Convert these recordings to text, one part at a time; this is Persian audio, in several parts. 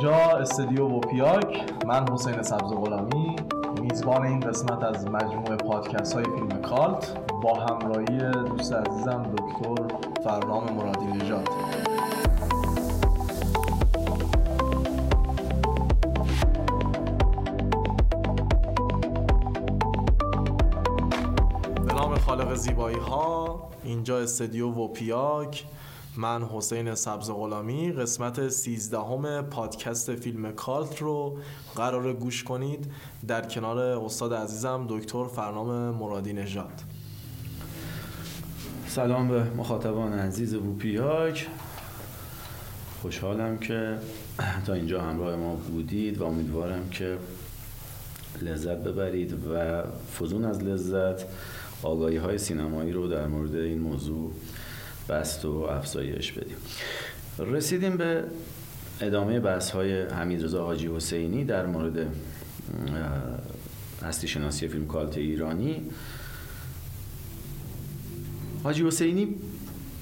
اینجا استودیو وپیاک. من حسین سبز غلامی میزبان این قسمت از مجموعه پادکست های فیلم کالت با همراهی دوست عزیزم دکتر فرنام مرادی نژاد. به نام خالق زیبایی ها اینجا استودیو وپیاک. من حسین سبز غلامی قسمت سیزدهم پادکست فیلم کالت رو قرار گوش کنید در کنار استاد عزیزم دکتر فرنام مرادی نژاد. سلام به مخاطبان عزیز بوپیاک خوشحالم که تا اینجا همراه ما بودید و امیدوارم که لذت ببرید و فزون از لذت آگاهی های سینمایی رو در مورد این موضوع بست و افزایش بدیم. رسیدیم به ادامه بحث های حمید رضا حاجی حسینی در مورد هستی شناسی فیلم کالت ایرانی. حاجی حسینی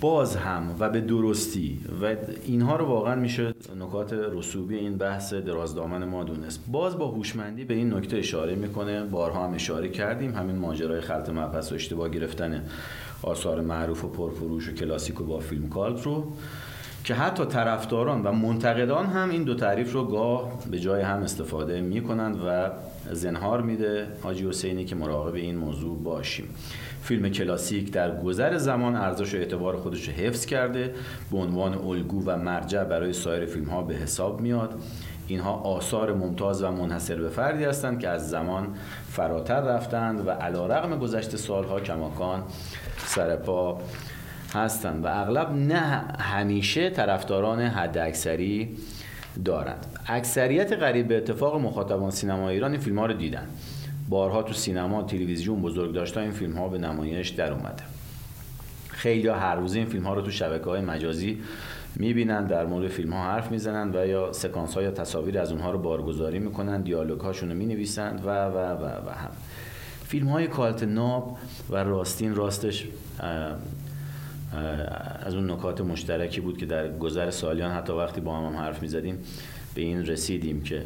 باز هم و به درستی و اینها رو واقعا میشه نکات رسوبی این بحث درازدامن ما دونست. باز با هوشمندی به این نکته اشاره می‌کنه. بارها هم اشاره کردیم. همین ماجرای خلط مبحث و اشتباه گرفتن آثار معروف و پرفروش و کلاسیک و با فیلم کالت رو که حتی طرفداران و منتقدان هم این دو تعریف رو گاه به جای هم استفاده می‌کنند و زنهار میده حاجی حسینی که مراقب این موضوع باشیم. فیلم کلاسیک در گذر زمان ارزش و اعتبار خودش رو حفظ کرده به عنوان الگو و مرجع برای سایر فیلم ها به حساب میاد. اینها آثار ممتاز و منحصر به فردی هستند که از زمان فراتر رفتند و علا رقم گذشته سالها کماکان سرپا هستند و اغلب نه همیشه طرفداران حد اکثری دارند. اکثریت قریب به اتفاق مخاطبان سینما ایران این فیلم ها رو دیدن. بارها تو سینما تلویزیون بزرگ داشته این فیلم ها به نمایش در اومده. خیلی هر روزه این فیلم ها رو تو شبکه های مجازی می‌بینن در مورد فیلم ها حرف می‌زنن و یا سکانس ها یا تصاویر از اونها رو بارگذاری می‌کنن دیالوگ هاشون رو می‌نویسند و و و و هم. فیلم های کالت ناب و راستین راستش از اون نکات مشترکی بود که در گذر سالیان حتی وقتی با هم, هم حرف می‌زدیم به این رسیدیم که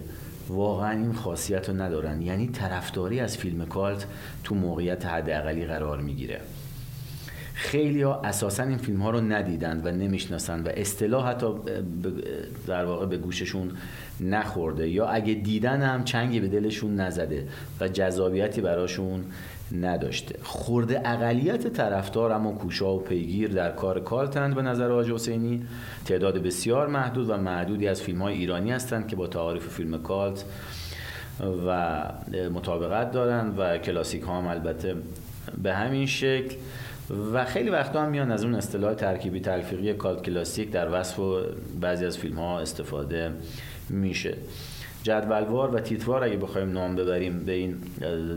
واقعا این خاصیت رو ندارن. یعنی طرفداری از فیلم کالت تو موقعیت حداقلی قرار می‌گیره. خیلی ها اساسا این فیلم ها رو ندیدند و نمی‌شناسند و اصطلاح حتی در واقع به گوششون نخورده. یا اگه دیدن هم چنگی به دلشون نزده و جذابیتی براشون نداشته. خورده اقلیت طرفدار اما کوشا و پیگیر در کار کالتند به نظر آج حسینی. تعداد بسیار محدود و معدودی از فیلم های ایرانی هستند که با تعاریف فیلم کالت و مطابقت دارند و کلاسیک ها هم البته به همین شکل. و خیلی وقتا هم میان از اون اصطلاح ترکیبی تلفیقی کالت کلاسیک در وصف و بعضی از فیلم ها استفاده میشه. جدولوار و تیتوار اگه بخوایم نام ببریم به این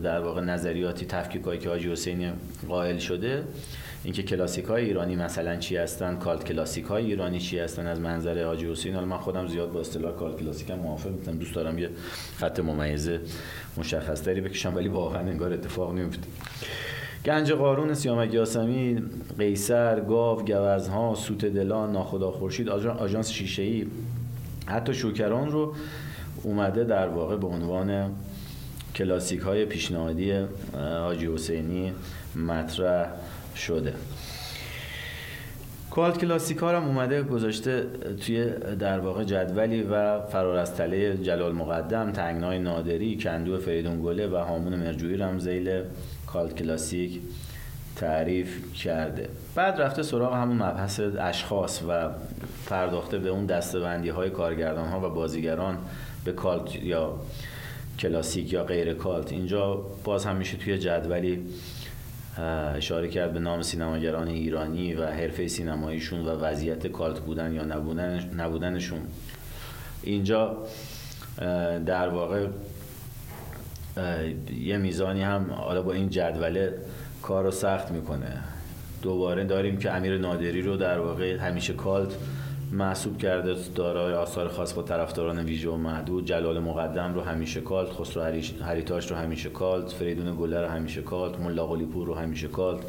در واقع نظریاتی تفکیکایی که حاجی حسینی قائل شده اینکه کلاسیک های ایرانی مثلا چی هستن کالت کلاسیک های ایرانی چی هستن از منظر حاجی حسین. حالا من خودم زیاد با اصطلاح کالت کلاسیک هم موافق نیستم. دوست دارم یه خط ممیزه مشخص تری بکشم ولی واقعا انگار اتفاق نمیفته گنج قارون سیامک یاسمی قیصر گاو گوزها سوت دلان ناخدا خورشید آژانس شیشه ای حتی شوکران رو اومده در واقع به عنوان کلاسیک های پیشنهادی حاجی حسینی مطرح شده. کالت کلاسیک ها هم اومده گذاشته توی در واقع جدولی و فرار از تله جلال مقدم تنگنای نادری کندو فریدون گله و هامون مرجویی هم زیل کالت کلاسیک تعریف کرده. بعد رفته سراغ همون مبحث اشخاص و پرداخته به اون دستبندی های کارگردان ها و بازیگران به کالت یا کلاسیک یا غیر کالت. اینجا باز هم میشه توی جدولی اشاره کرد به نام سینماگران ایرانی و حرفه سینماییشون و وضعیت کالت بودن یا نبودن نبودنشون. اینجا در واقع یه میزانی هم حالا با این جدوله کار رو سخت می‌کنه. دوباره داریم که امیر نادری رو در واقع همیشه کالت محسوب کرده دارای آثار خاص با طرفداران ویژه و محدود. جلال مقدم رو همیشه کالت خسرو هریتاش رو همیشه کالت فریدون گله رو همیشه کالت ملا قلیپور رو همیشه کالت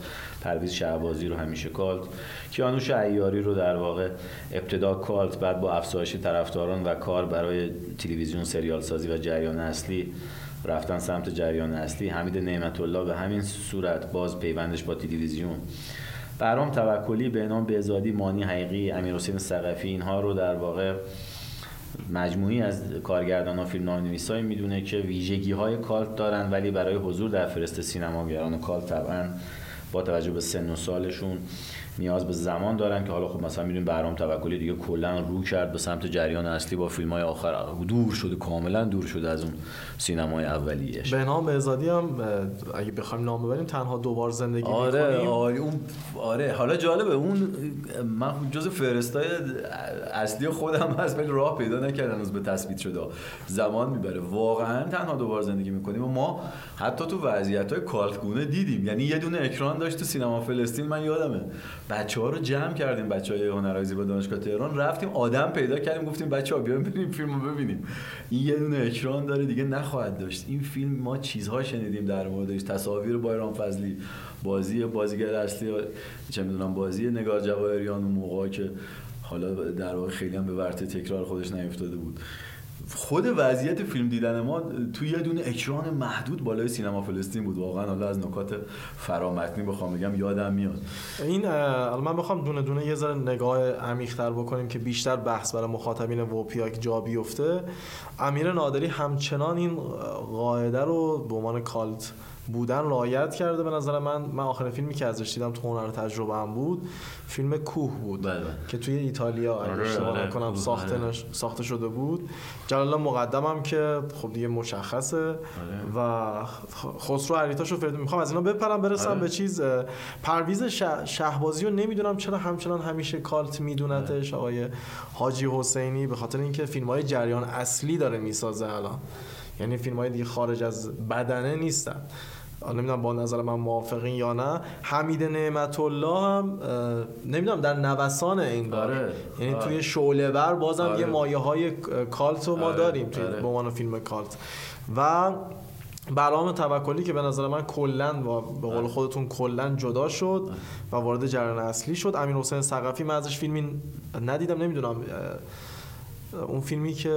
پرویز شعبازی رو همیشه کالت. کیانوش ایاری رو در واقع ابتدا کالت بعد با افزایش طرفداران و کار برای تلویزیون سریال سازی و جریان اصلی رفتن سمت جریان اصلی حمید نعمت الله به همین صورت باز پیوندش با تلویزیون برام توکلی به نام بهزادی مانی حقیقی امیر حسین سقفی اینها رو در واقع مجموعی از کارگردان ها فیلم نویسایی می‌دونه که ویژگی های کالت دارن ولی برای حضور در فرست سینماگران کالت طبعا با توجه به سن و سالشون نیاز به زمان دارن که حالا خب مثلا می‌دونیم برام توکلی دیگه کلا رو کرد به سمت جریان اصلی با فیلم های آخر. دور شده کاملا دور شده از اون سینمای اولیه‌اش به نام بهزادی هم اگه بخوایم نام ببریم تنها دوبار زندگی آره می‌کنیم. آره اون آره. حالا جالبه اون من جز فرستای اصلی خودم هست ولی راه پیدا نکردم از به تثبیت شده. زمان می‌بره. واقعا تنها دوبار زندگی می‌کنیم و ما حتی تو وضعیت های کالتگونه دیدیم. یعنی یه دونه اکران داشت تو سینما فلسطین من یادمه. بچه ها رو جمع کردیم بچه های هنرهای زیبا دانشگاه تهران. رفتیم آدم پیدا کردیم گفتیم بچه ها بیایم بریم فیلم رو ببینیم. این یه دونه اکران داره دیگه نخواهد داشت. این فیلم ما چیزها شنیدیم در موردش. تصاویر بایران فضلی بازی بازیگر اصلی چه می‌دونم بازی نگار جواهریان اون موقع که حالا در واقع خیلی هم به ورطه تکرار خودش نیفتاده بود. خود وضعیت فیلم دیدن ما توی یه دونه اکران محدود بالای سینما فلسطین بود. واقعا حالا از نکات فرامتنی بخوام بگم یادم میاد. این من بخوام دونه دونه یه ذره نگاه عمیق‌تر بکنیم که بیشتر بحث برای مخاطبین وپیاک جا بیفته. امیر نادری همچنان این قاعده رو به عنوان کالت بودن رعایت کرده به نظر من. من آخرین فیلمی که ازش دیدم تو هنر تجربه هم بود فیلم کوه بود. بله. که توی ایتالیا اگه آره، اشتباه آره، نکنم کوه، ساخته. نش- ساخته شده بود. جلال مقدمم که خب دیگه مشخصه. آره. و خسرو عریتاش رو فردون می‌خوام از اینا بپرم برسم آره. به چیز پرویز شه- شهبازی رو نمی‌دونم چرا همچنان همیشه کالت میدونتش. آقای حاجی حسینی به خاطر اینکه فیلم های جریان اصلی داره می‌سازه الان. یعنی فیلم های دیگه خارج از بدنه نیستن. نمی‌دونم با نظر من موافقین یا نه حمید نعمت الله هم نمی‌دونم در نوسان انگار آره. یعنی آره. توی شعله ور بازم آره. یه مایه های کالت رو ما آره. داریم توی آره. به عنوان فیلم کالت و برام توکلی که به نظر من کلا و به قول خودتون کلا جدا شد و وارد جریان اصلی شد امیر حسین ثقفی من ازش فیلمی ندیدم نمی‌دونم اون فیلمی که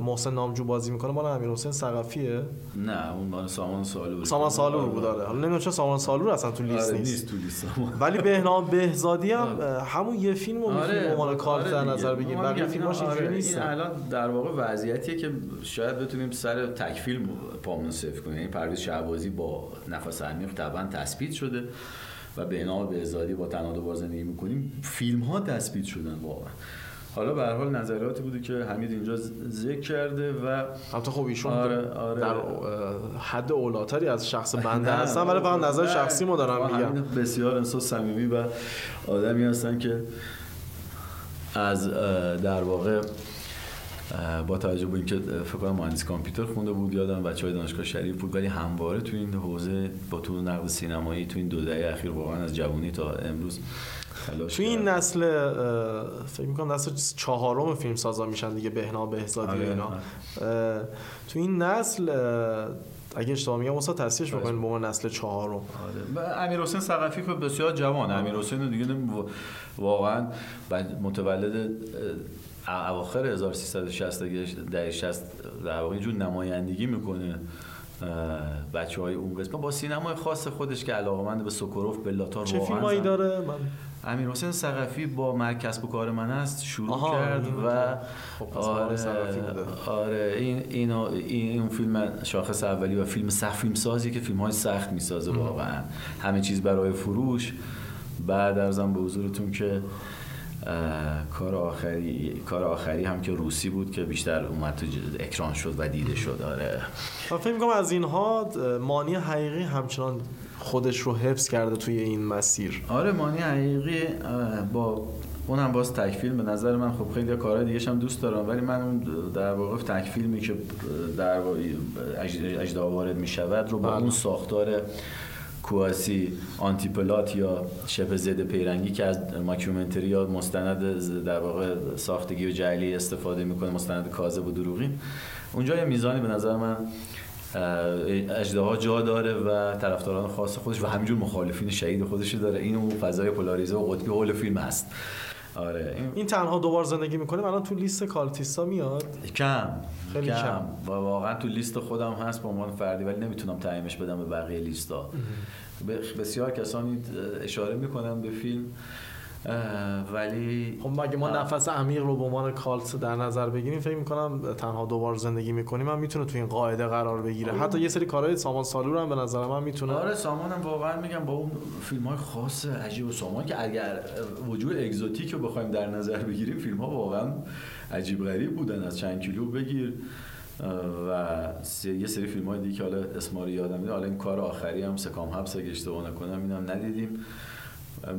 محسن نامجو بازی می‌کنه مال امیر حسین ثقفیه. نه اون مال سامان سالور. سامان سالور بود داره حالا نمی‌دونم چرا سامان سالور اصلا تو لیست آره نیست. نیست تو لیست ولی بهنام بهزادی هم همون یه فیلم رو آره عنوان کار در. نظر بگیر ما بقیه فیلماش اینجوری آره، این الان در واقع وضعیتیه که شاید بتونیم سر تک فیلم پامون صفر کنیم. یعنی پرویز شهبازی با نفس عمیق طبعا تثبیت شده و به نام بهزادی با تنها دوبار زندگی می‌کنیم. فیلم ها تثبیت شدن واقعا. حالا به هر حال نظریاتی بوده که حمید اینجا ذکر کرده و البته خب ایشون آره، آره. در حد اولاتری از شخص بنده هستن ولی فقط نظر شخصی ما دارم میگم بسیار انسان صمیمی و آدمی هستن که از در واقع با توجه به اینکه فکر کنم مهندس کامپیوتر خونده بود یادم بچه های دانشگاه شریف بود ولی همواره تو این حوزه با تو نقد سینمایی تو این دو دهه اخیر واقعا از جوانی تا امروز تو این. نسل فکر می‌کنم نسل چهارم فیلم سازا میشن دیگه بهنام بهزادی آره، اینا. تو این نسل اگه اشتباه میگم استاد تصحیحش بکنین به عنوان نسل چهارم. آره. امیر حسین ثقفی خب بسیار جوان. امیر حسین رو دیگه واقعا متولد اواخر 1360 دیگه دهه 60 در واقع اینجور نمایندگی می‌کنه بچه های اون قسمت. با سینمای خاص خودش که علاقمند به سوکوروف بلاتار چه فیلمایی داره؟ من امیر حسین ثقفی با مرکز و کار من است شروع آها، کرد و خب، آره. آره این اینو این اون فیلم شاخص اولی و فیلم سخت فیلم سازی که فیلم های سخت می‌سازه واقعا. همه چیز برای فروش. بعد ارزم به حضورتون که کار آخری کار آخری هم که روسی بود که بیشتر اومد تو اکران شد و دیده شد آره. من فکر می‌کنم از اینها مانی حقیقی همچنان خودش رو حفظ کرده توی این مسیر. آره مانی حقیقی با اونم باز تک فیلم. به نظر من خب خیلی کارهای دیگه هم دوست دارم ولی من اون در واقع تک فیلمی که در اجدا وارد می شود رو با بله. اون ساختار کواسی آنتی پلات یا شبه ضد پیرنگی که از ماکیومنتری یا مستند در واقع ساختگی و جعلی استفاده می‌کنه مستند کاذب و دروغین. اونجا یه میزانی به نظر من اجده جا داره و طرفداران خاص خودش و همینجور مخالفین شهید خودش داره. این اون فضای پولاریزه و قطبی حول فیلم هست. آره. این, تنها دوبار زندگی می‌کنه الان تو لیست کالتیستا میاد. کم خیلی کم, و واقعا تو لیست خودم هست به عنوان فردی ولی نمی‌تونم تعیینش بدم به بقیه لیستا. بسیار کسانی اشاره می‌کنن به فیلم. ولی خب مگه ما نفس عمیق رو به عنوان کالت در نظر بگیریم؟ فکر می‌کنم تنها دوبار زندگی می‌کنیم هم می‌تونه تو این قاعده قرار بگیره. آره. حتی یه سری کارهای سامان سالو هم به نظر من می‌تونه آره سامان هم واقعا میگم با اون فیلم های خاص عجیب و سامان که اگر وجود اگزوتیک رو بخوایم در نظر بگیریم فیلم ها واقعا عجیب غریب بودن. از چند کیلو بگیر. و یه سری فیلم های دیگه که حالا اسماری یادم میاد حالا این کار آخری هم سکام حبس اگه اشتباه نکنم اینم ندیدیم.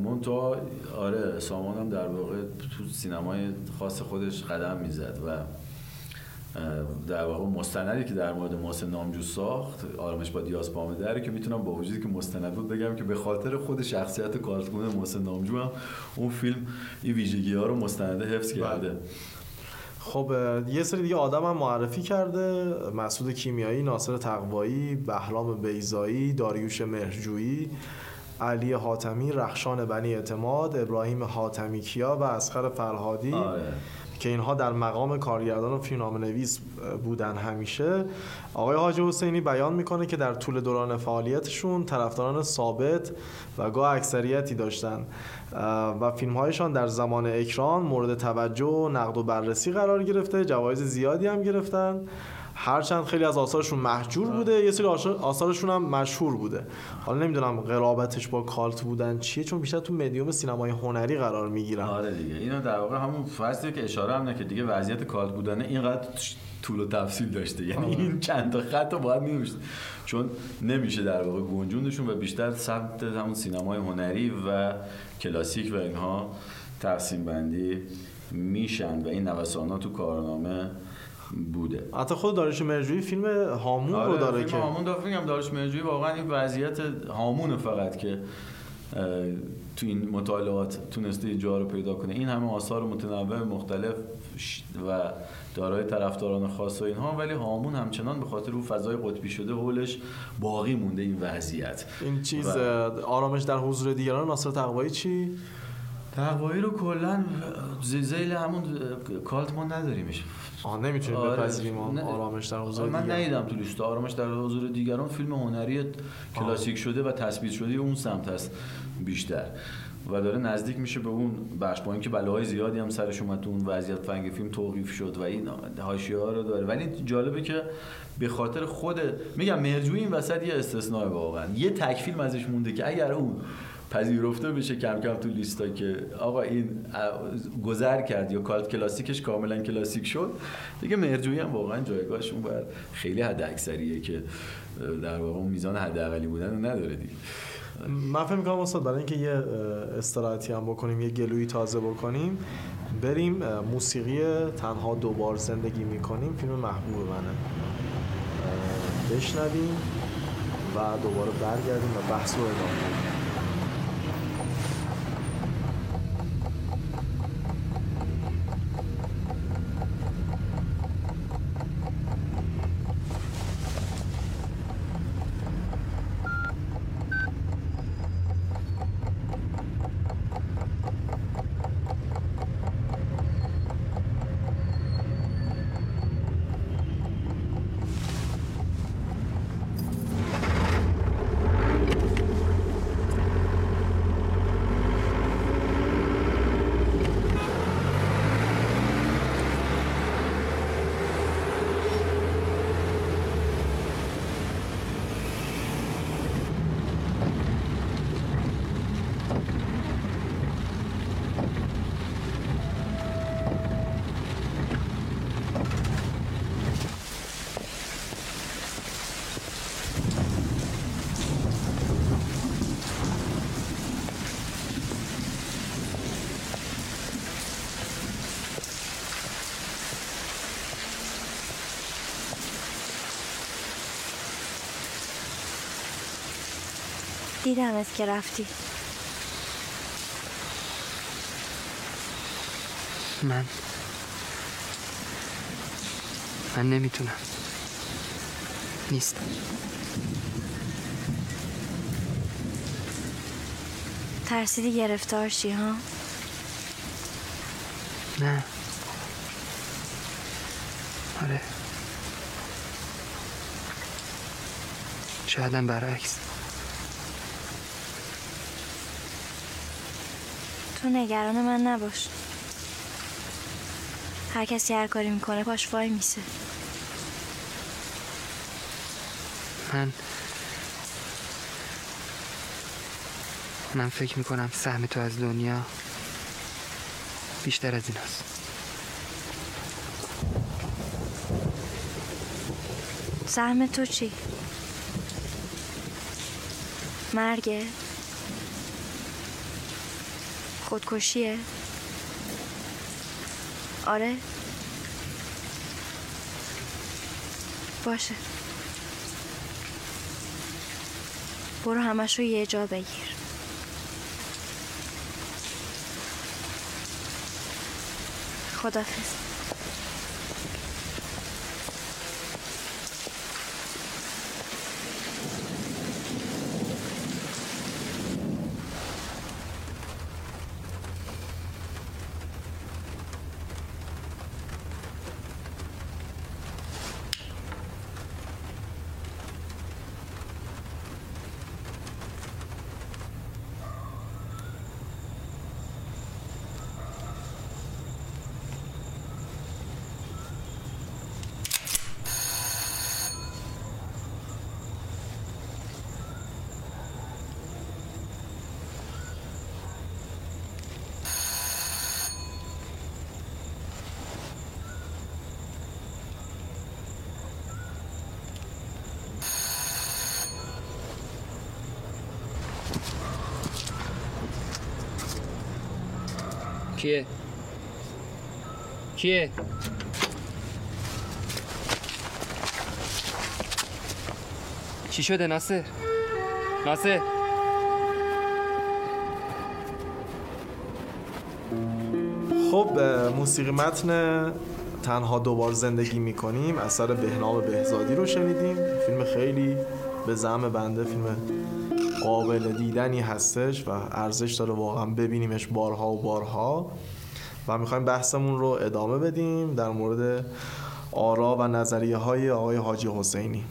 مونتا آره سامان هم در واقع تو سینمای خاص خودش قدم می‌زد و در واقع مستندی که در مورد محسن نامجو ساخت آرامش با دیاز پامه داره که می‌تونم با وجودی که مستند بود بگم که به خاطر خود شخصیت کارتون محسن نامجو هم اون فیلم این ویژگی ها رو مستنده حفظ بله. کرده خب یه سری دیگه آدم هم معرفی کرده مسعود کیمیایی ناصر تقوایی بهرام بیزایی داریوش مهرجویی علی حاتمی رخشان بنی اعتماد ابراهیم حاتمی کیا و اسخر فرهادی آره. که اینها در مقام کارگردان و فیلمنامه نویس بودن همیشه. آقای حاج حسینی بیان می‌کنه که در طول دوران فعالیتشون طرفداران ثابت و گاه اکثریتی داشتن. و فیلم هایشان در زمان اکران مورد توجه و نقد و بررسی قرار گرفته جوایز زیادی هم گرفتن. هرچند خیلی از آثارشون محجور بوده یه سری آثارشون هم مشهور بوده. حالا نمی‌دونم قرابتش با کالت بودن چیه چون بیشتر تو مدیوم سینمای هنری قرار می‌گیرن. آره دیگه. اینو در واقع همون فصلی که اشاره هم که دیگه وضعیت کالت بودن اینقدر طول و تفصیل داشته. یعنی آره. این چند تا خط رو باید میموشت چون نمیشه در واقع گنجوندشون و بیشتر سمت همون سینمای هنری و کلاسیک و اینها تقسیم بندی میشن و این نوسانات تو کارنامه بوده. حتی خود دارش مرجوی فیلم هامون آره رو داره که هامون داره. میگم دارش مرجوی واقعا این وضعیت هامون فقط که تو این مطالعات تونسته جا رو پیدا کنه. این همه آثار متنوع مختلف و دارای طرفداران خاص و اینها ولی هامون همچنان به خاطر اون فضای قطبی شده حولش باقی مونده این وضعیت. این چیز آرامش در حضور دیگران ناصر تقوایی چی؟ تقوایی رو کلا زیل همون کالت ما نداریمش. آه نمی‌تونیم آره. بپذیریم آرامش در حضور من ندیدم تو لیست. آرامش در حضور دیگران فیلم هنری کلاسیک شده و تثبیت شده اون سمت هست بیشتر. و داره نزدیک میشه به اون بخش با اینکه بلاهای زیادی هم سرش اومد تو اون وضعیت فنگ فیلم توقیف شد و این حاشیه ها رو داره. ولی جالبه که به خاطر خود میگم مرجوی این وسط یه استثناء واقعا. یه تک فیلم ازش مونده که اگر اون پذیرفته بشه کم کم تو لیستا که آقا این گذر کرد یا کالت کلاسیکش کاملا کلاسیک شد. دیگه مرجوی هم واقعا جایگاهش اون بر خیلی حد اکثریه که در واقع میزان حداقلی بودن رو نداره دیگه. من فکر می‌کنم استاد برای اینکه یه استراحتی هم بکنیم یه گلوی تازه بکنیم بریم موسیقی تنها دوبار زندگی می‌کنیم فیلم محبوب منه. بشنویم و دوباره برگردیم و بحث رو ادامه کنیم دیدمت که رفتی. من. من نمی‌تونم. نیستم. ترسیدی گرفتار شی ها؟ نه. آره. شایدم برعکس. تو نگران من نباش هر کسی هر کاری می‌کنه پاش وای میسه من من فکر می‌کنم سهم تو از دنیا بیشتر از این هست سهم تو چی؟ مرگه؟ خودکشیه؟ آره؟ باشه برو همش رو یه جا بگیر خدافز کیه؟ کیه؟ چی شده ناصر؟ ناصر؟ خب موسیقی متن تنها دوبار زندگی می‌کنیم اثر بهنام بهزادی رو شنیدیم. فیلم خیلی به زعم بنده فیلم قابل دیدنی هستش و ارزش داره واقعا ببینیمش بارها و بارها. و می‌خوایم بحثمون رو ادامه بدیم در مورد آرا و نظریه های آقای حاجی حسینی.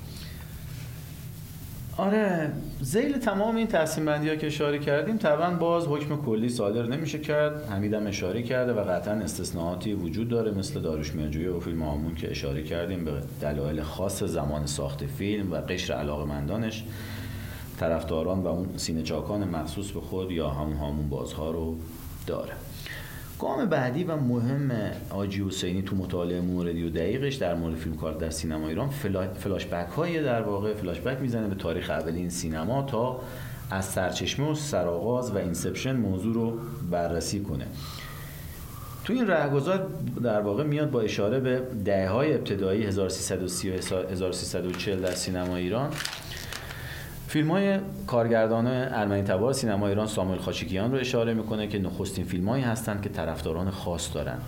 آره زیل تمام این تقسیم بندی ها که اشاره کردیم طبعا باز حکم کلی صادر نمیشه کرد حمیدم اشاره کرده و قطعا استثناءاتی وجود داره مثل داروش میانجویی و فیلم آمون که اشاره کردیم به دلایل خاص زمان ساخت فیلم و قشر علاقمندانش طرفداران و اون سینه چاکان مخصوص به خود یا همون هامون بازها رو داره. گام بعدی و مهم آجی حسینی تو مطالعه موردی و دقیقش در مورد فیلم کار در سینما ایران فلا... فلاش بک های در واقع فلاش بک می‌زنه به تاریخ اولین سینما تا از سرچشمه و سرآغاز و inception موضوع رو بررسی کنه. تو این رهگذار در واقع میاد با اشاره به دهه های ابتدایی 1330 و 1340 در سینما ایران فیلم های کارگردان ارمنی تبار سینما ایران ساموئل خاچیکیان رو اشاره می‌کنه که نخستین فیلم هایی هستند که طرفداران خاص دارن.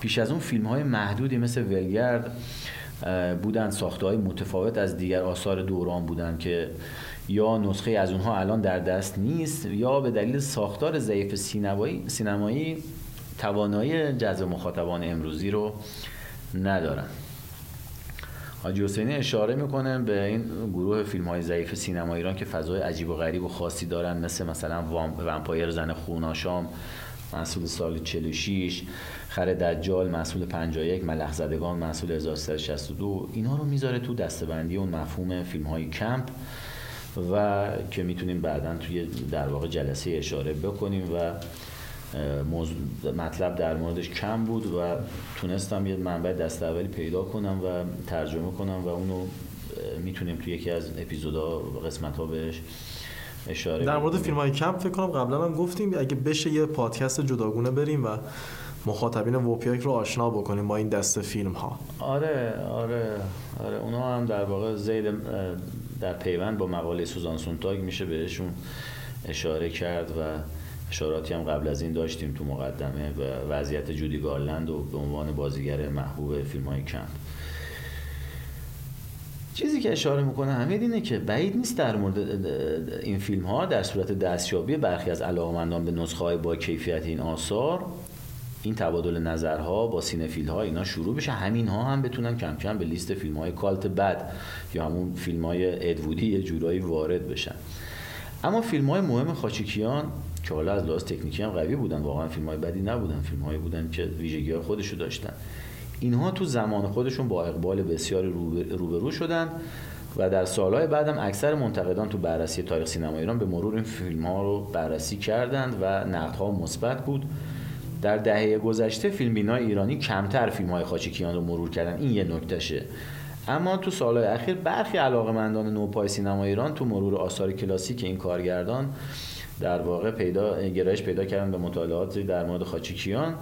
پیش از اون فیلم های محدودی مثل ولگرد بودن ساخته های متفاوت از دیگر آثار دوران بودن که یا نسخه از اونها الان در دست نیست یا به دلیل ساختار ضعیف سینمایی سینمایی توانایی جذب مخاطبان امروزی رو ندارن. حاجی حسینی اشاره می‌کنه به این گروه فیلم های ضعیف سینما ایران که فضای عجیب و غریب و خاصی دارن مثل مثلا وام- ومپایر زن خوناشام محصول سال 46 خر دجال محصول 51 ملخ زدگان محصول 1362 اینا رو می‌ذاره تو دستبندی اون مفهوم فیلم های کمپ و که می‌تونیم بعدا توی در واقع جلسه اشاره بکنیم و موضوع مطلب در موردش کم بود و تونستم یه منبع دست اولی پیدا کنم و ترجمه کنم و اونو می‌تونیم توی یکی از اپیزودا قسمت ها بهش اشاره در مورد. فیلم های کمپ فکر کنم قبلا هم گفتیم اگه بشه یه پادکست جداگونه بریم و مخاطبین وپیاک رو آشنا بکنیم با این دست فیلم ها آره آره آره اونا هم در واقع زید در پیوند با مقاله سوزان سونتاگ میشه بهشون اشاره کرد و اشاراتی هم قبل از این داشتیم تو مقدمه و وضعیت جودی گارلند و به عنوان بازیگر محبوب فیلم های کند. چیزی که اشاره می‌کنه همین اینه که بعید نیست در مورد این فیلم ها در صورت دستیابی برخی از علاقمندان به نسخه های با کیفیت این آثار این تبادل نظرها با سینفیل ها اینا شروع بشه. همین ها هم بتونن کم کم به لیست فیلم های کالت بد یا همون فیلم های ادوودی یه جورایی وارد بشن. اما فیلم های مهم خاچیکیان که حالا از لحاظ تکنیکی هم قوی بودن. واقعا فیلم های بدی نبودن. فیلم هایی بودن که ویژگی های خودشو داشتن. اینها تو زمان خودشون با اقبال بسیار روبرو شدن و در سالهای بعدم اکثر منتقدان تو بررسی تاریخ سینما ایران به مرور این فیلم ها رو بررسی کردند و نقدها مثبت بود. در دهه گذشته فیلم ایرانی کمتر فیلم های خاچیکیان رو مرور کردن. این یه نکتهشه اما تو سالهای اخیر برخی علاقمندان نوپای سینما ایران تو مرور آثار کلاسیک این کارگردان در واقع پیدا گرایش پیدا کردن به مطالعات در مورد خاچیکیان.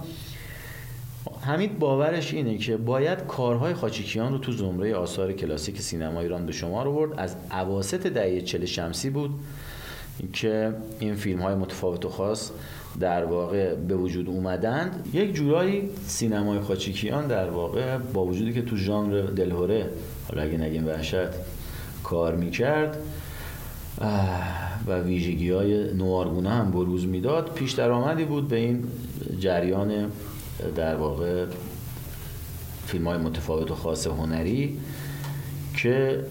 حمید باورش اینه که باید کارهای خاچیکیان رو تو زمره آثار کلاسیک سینما ایران به شما رو برد از عواسط دهه چل شمسی بود که این فیلم های متفاوت و خاص در واقع به وجود اومدند. یک جورایی سینمای خاچیکیان در واقع با وجودی که تو ژانر دلهوره حالا اگه نگیم وحشت کار می‌کرد. و ویژگی های نوارگونه هم بروز می‌داد. پیش درآمدی بود به این جریان در واقع فیلم های متفاوت و خاص هنری که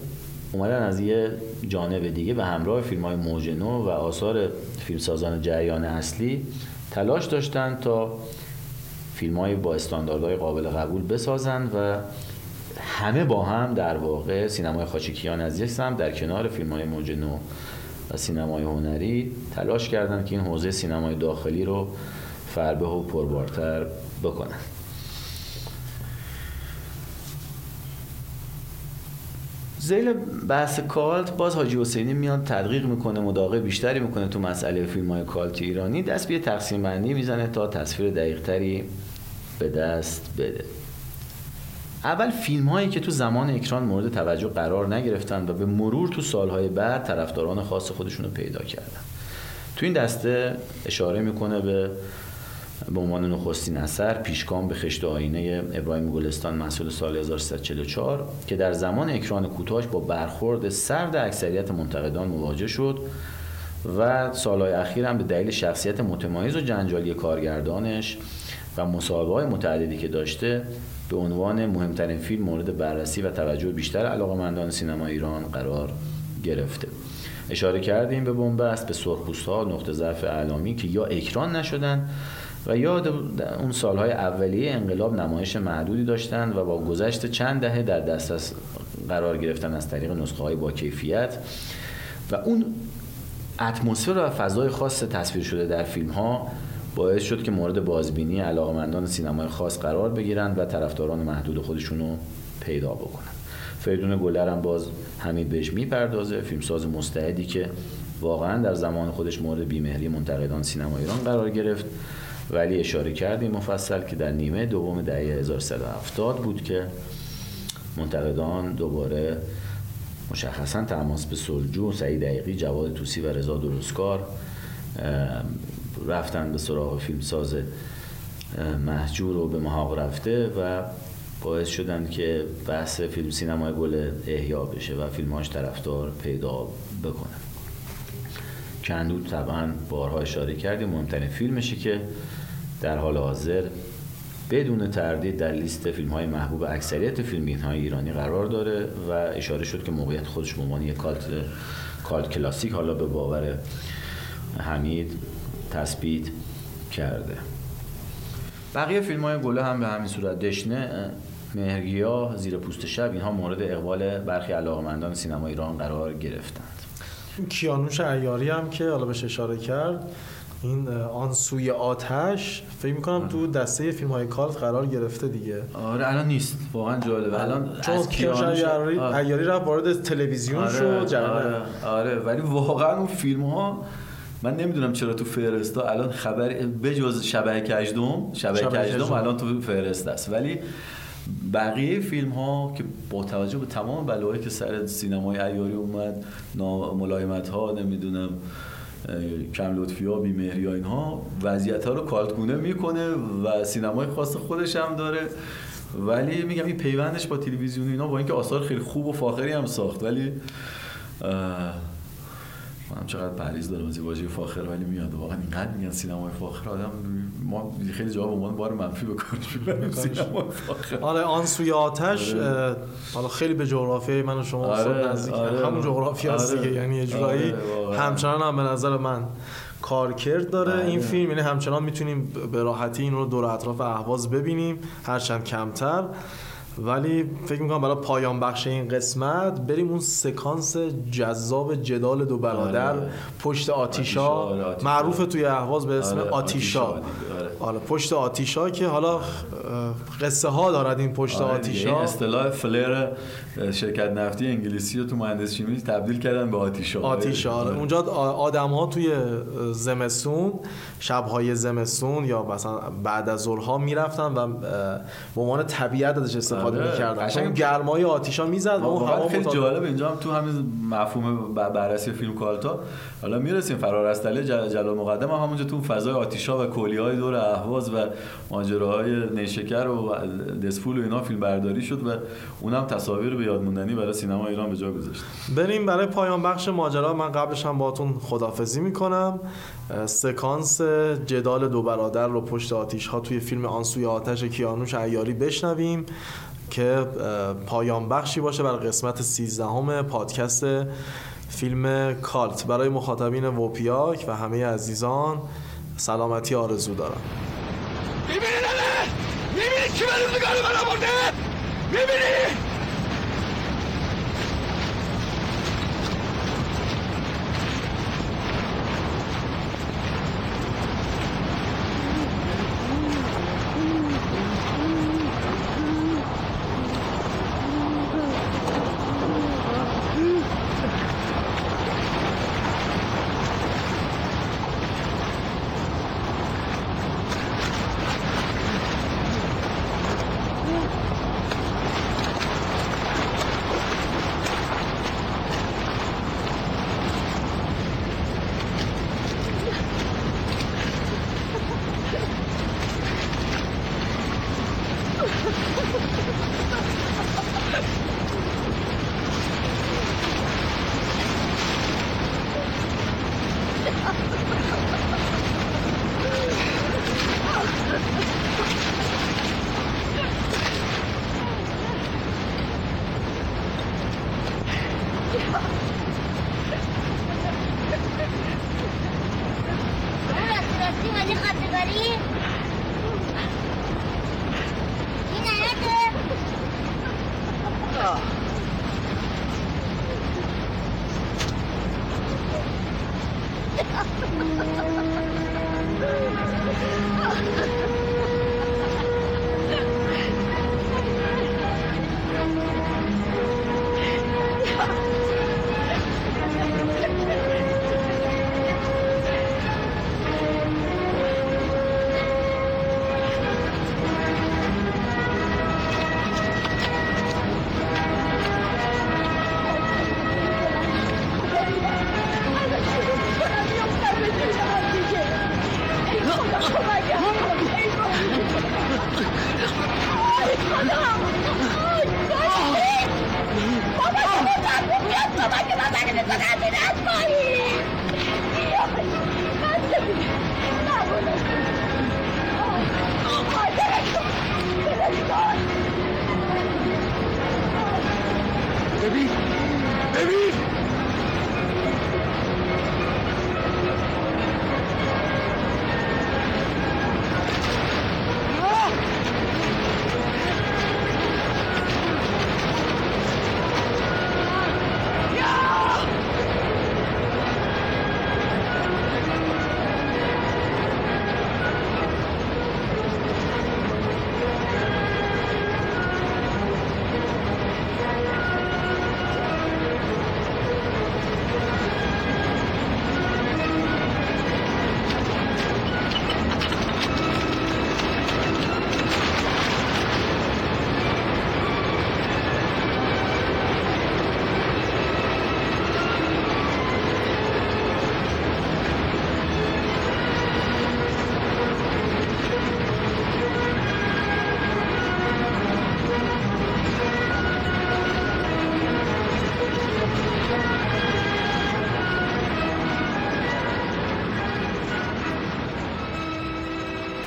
اومدن از یه جانب دیگه به همراه فیلم های موج نو و آثار فیلمسازان جریان اصلی تلاش داشتن تا فیلم های با استانداردهای قابل قبول بسازن و همه با هم در واقع سینمای خاچیکیان از یک سمت در کنار فیلم های موج نو و سینمای هنری تلاش کردند که این حوزه سینمای داخلی رو فربه و پربارتر بکنن زیل بحث کالت باز حاجی حسینی میاد تدقیق می‌کنه مداقه بیشتری می‌کنه تو مسئله فیلم های کالت ایرانی. دست به تقسیم بندی می‌زنه تا تصویر دقیق تری به دست بده. اول فیلم هایی که تو زمان اکران مورد توجه قرار نگرفتن و به مرور تو سالهای بعد طرفداران خاص خودشون رو پیدا کردن. تو این دسته اشاره می‌کنه به به عنوان نخستین اثر پیشگام به خشت آینه ابراهیم گلستان محصول سال 1344 که در زمان اکران کوتاهش با برخورد سرد اکثریت منتقدان مواجه شد و سالهای اخیر هم به دلیل شخصیت متمایز و جنجالی کارگردانش و مصاحبه های متعددی که داشته به عنوان مهمترین فیلم مورد بررسی و توجه بیشتر علاقمندان سینما ایران قرار گرفته. اشاره کردیم به بنبست به سرخپوست ها نقطه ضعف اعلامی که یا اکران نشدن و یاد اون سالهای اولیه انقلاب نمایش معدودی داشتند و با گذشت چند دهه در دسترس قرار گرفتن از طریق نسخه های با کیفیت و اون اتمسفر و فضای خاص تصویر شده در فیلم ها باعث شد که مورد بازبینی علاقمندان سینمای خاص قرار بگیرند و طرفداران محدود خودشون رو پیدا بکنن. فریدون گلر هم باز همین بهش می‌پردازه فیلمساز مستعدی که واقعا در زمان خودش مورد بیمهری منتقدان سینما ایران قرار گرفت. ولی اشاره کردیم مفصل که در نیمه دوم دهه 1370 بود که منتقدان دوباره مشخصا تماس به سلجو سعید دقیقی جواد توسی و رضا درستکار رفتن به سراغ فیلمساز محجور رو به محاق رفته و باعث شدن که بحث فیلم سینمای گل احیا بشه و فیلمهاش طرفدار پیدا بکنه. کندود طبعا بارها اشاره کردیم مهمترین فیلمشه که در حال حاضر بدون تردید در لیست فیلم های محبوب اکثریت فیلم های ایرانی قرار داره و اشاره شد که موقعیت خودش به عنوان یک کالت, کالت کلاسیک حالا به باور حمید تثبیت کرده. بقیه فیلم های گله هم به همین صورت دشنه مهرگیا زیر پوست شب اینها مورد اقبال برخی علاقمندان سینما ایران قرار گرفتند. کیانوش عیاری هم که حالا بهش اشاره کرد این آن سوی آتش فکر می‌کنم تو دسته فیلم های کالت قرار گرفته دیگه. آره الان نیست. واقعا جالبه. الان چون کیانوش عیاری رفت وارد تلویزیون آره، شد آره, آره. ولی واقعا اون فیلم ها من نمی‌دونم چرا تو فرستا الان خبر بجز شبه کجدوم شبه کجدوم الان تو فرست است. ولی بقیه فیلم ها که با توجه به تمام بلایی که سر سینمای ایاری اومد ملایمت ها نمی‌دونم کم لطفی ها بیمهری ها اینها وضعیت ها رو کالتگونه می‌کنه و سینمای خاص خودش هم داره. ولی میگم این پیوندش با تلویزیون اینا با اینکه آثار خیلی خوب و فاخری هم ساخت ولی هم چقدر پریز دارم از واژه فاخر ولی میاد واقعا اینقدر میگن سینمای فاخر آدم ما خیلی جواب عنوان بار منفی بکنیم سینمای فاخر آره آن سوی آتش آره. حالا خیلی به جغرافیای من و شما آره. نزدیک آره. همون جغرافیا هست آره. دیگه یعنی اجرایی آره. همچنان هم به نظر من کارکرد داره بله. این فیلم یعنی همچنان می‌تونیم به راحتی این رو دور اطراف اهواز ببینیم هرچند کمتر ولی فکر می‌کنم برای پایان بخش این قسمت بریم اون سکانس جذاب جدال دو برادر آره. پشت آتیشا آره، معروف توی اهواز به اسم آره. آتیشا آره. آره پشت آتیشا که حالا قصه ها دارد این پشت آره آتیشا این اصطلاح فلر شرکت نفتی انگلیسی رو تو مهندس شیمی تبدیل کردن به آتیشا آتیشا آره. اونجا آدم ها توی زمستون شبهای زمستون یا مثلا بعد از ظهرها می‌رفتن و به عنوان طبیعت ازش استفاده آره. می‌کردن. قشنگ. گرمای آتیشا می‌زد و اون هوا خیلی جالب اینجا هم تو همین مفهوم بررسی فیلم کالتا حالا می‌رسیم فرار از تله جلال مقدم هم همونجا تو فضای آتیشا و کلیهای دور اهواز و ماجراهای نیشکر و دسفول و اینا فیلم برداری شد و اونم تصاویر به یاد موندنی برای سینما ایران به جا گذاشت. بریم برای پایان بخش ماجرا. من قبلش هم باهاتون خدافظی می‌کنم. سکانس جدال دو برادر رو پشت آتیش ها توی فیلم آنسوی آتش کیانوش عیاری بشنویم که پایان بخشی باشه برای قسمت 13 پادکست فیلم کالت برای مخاطبین ووپیاک و همه عزیزان سلامتی آرزو دارم می‌بینی نده؟ می‌بینی کی به روزگار من؟ می‌بینی؟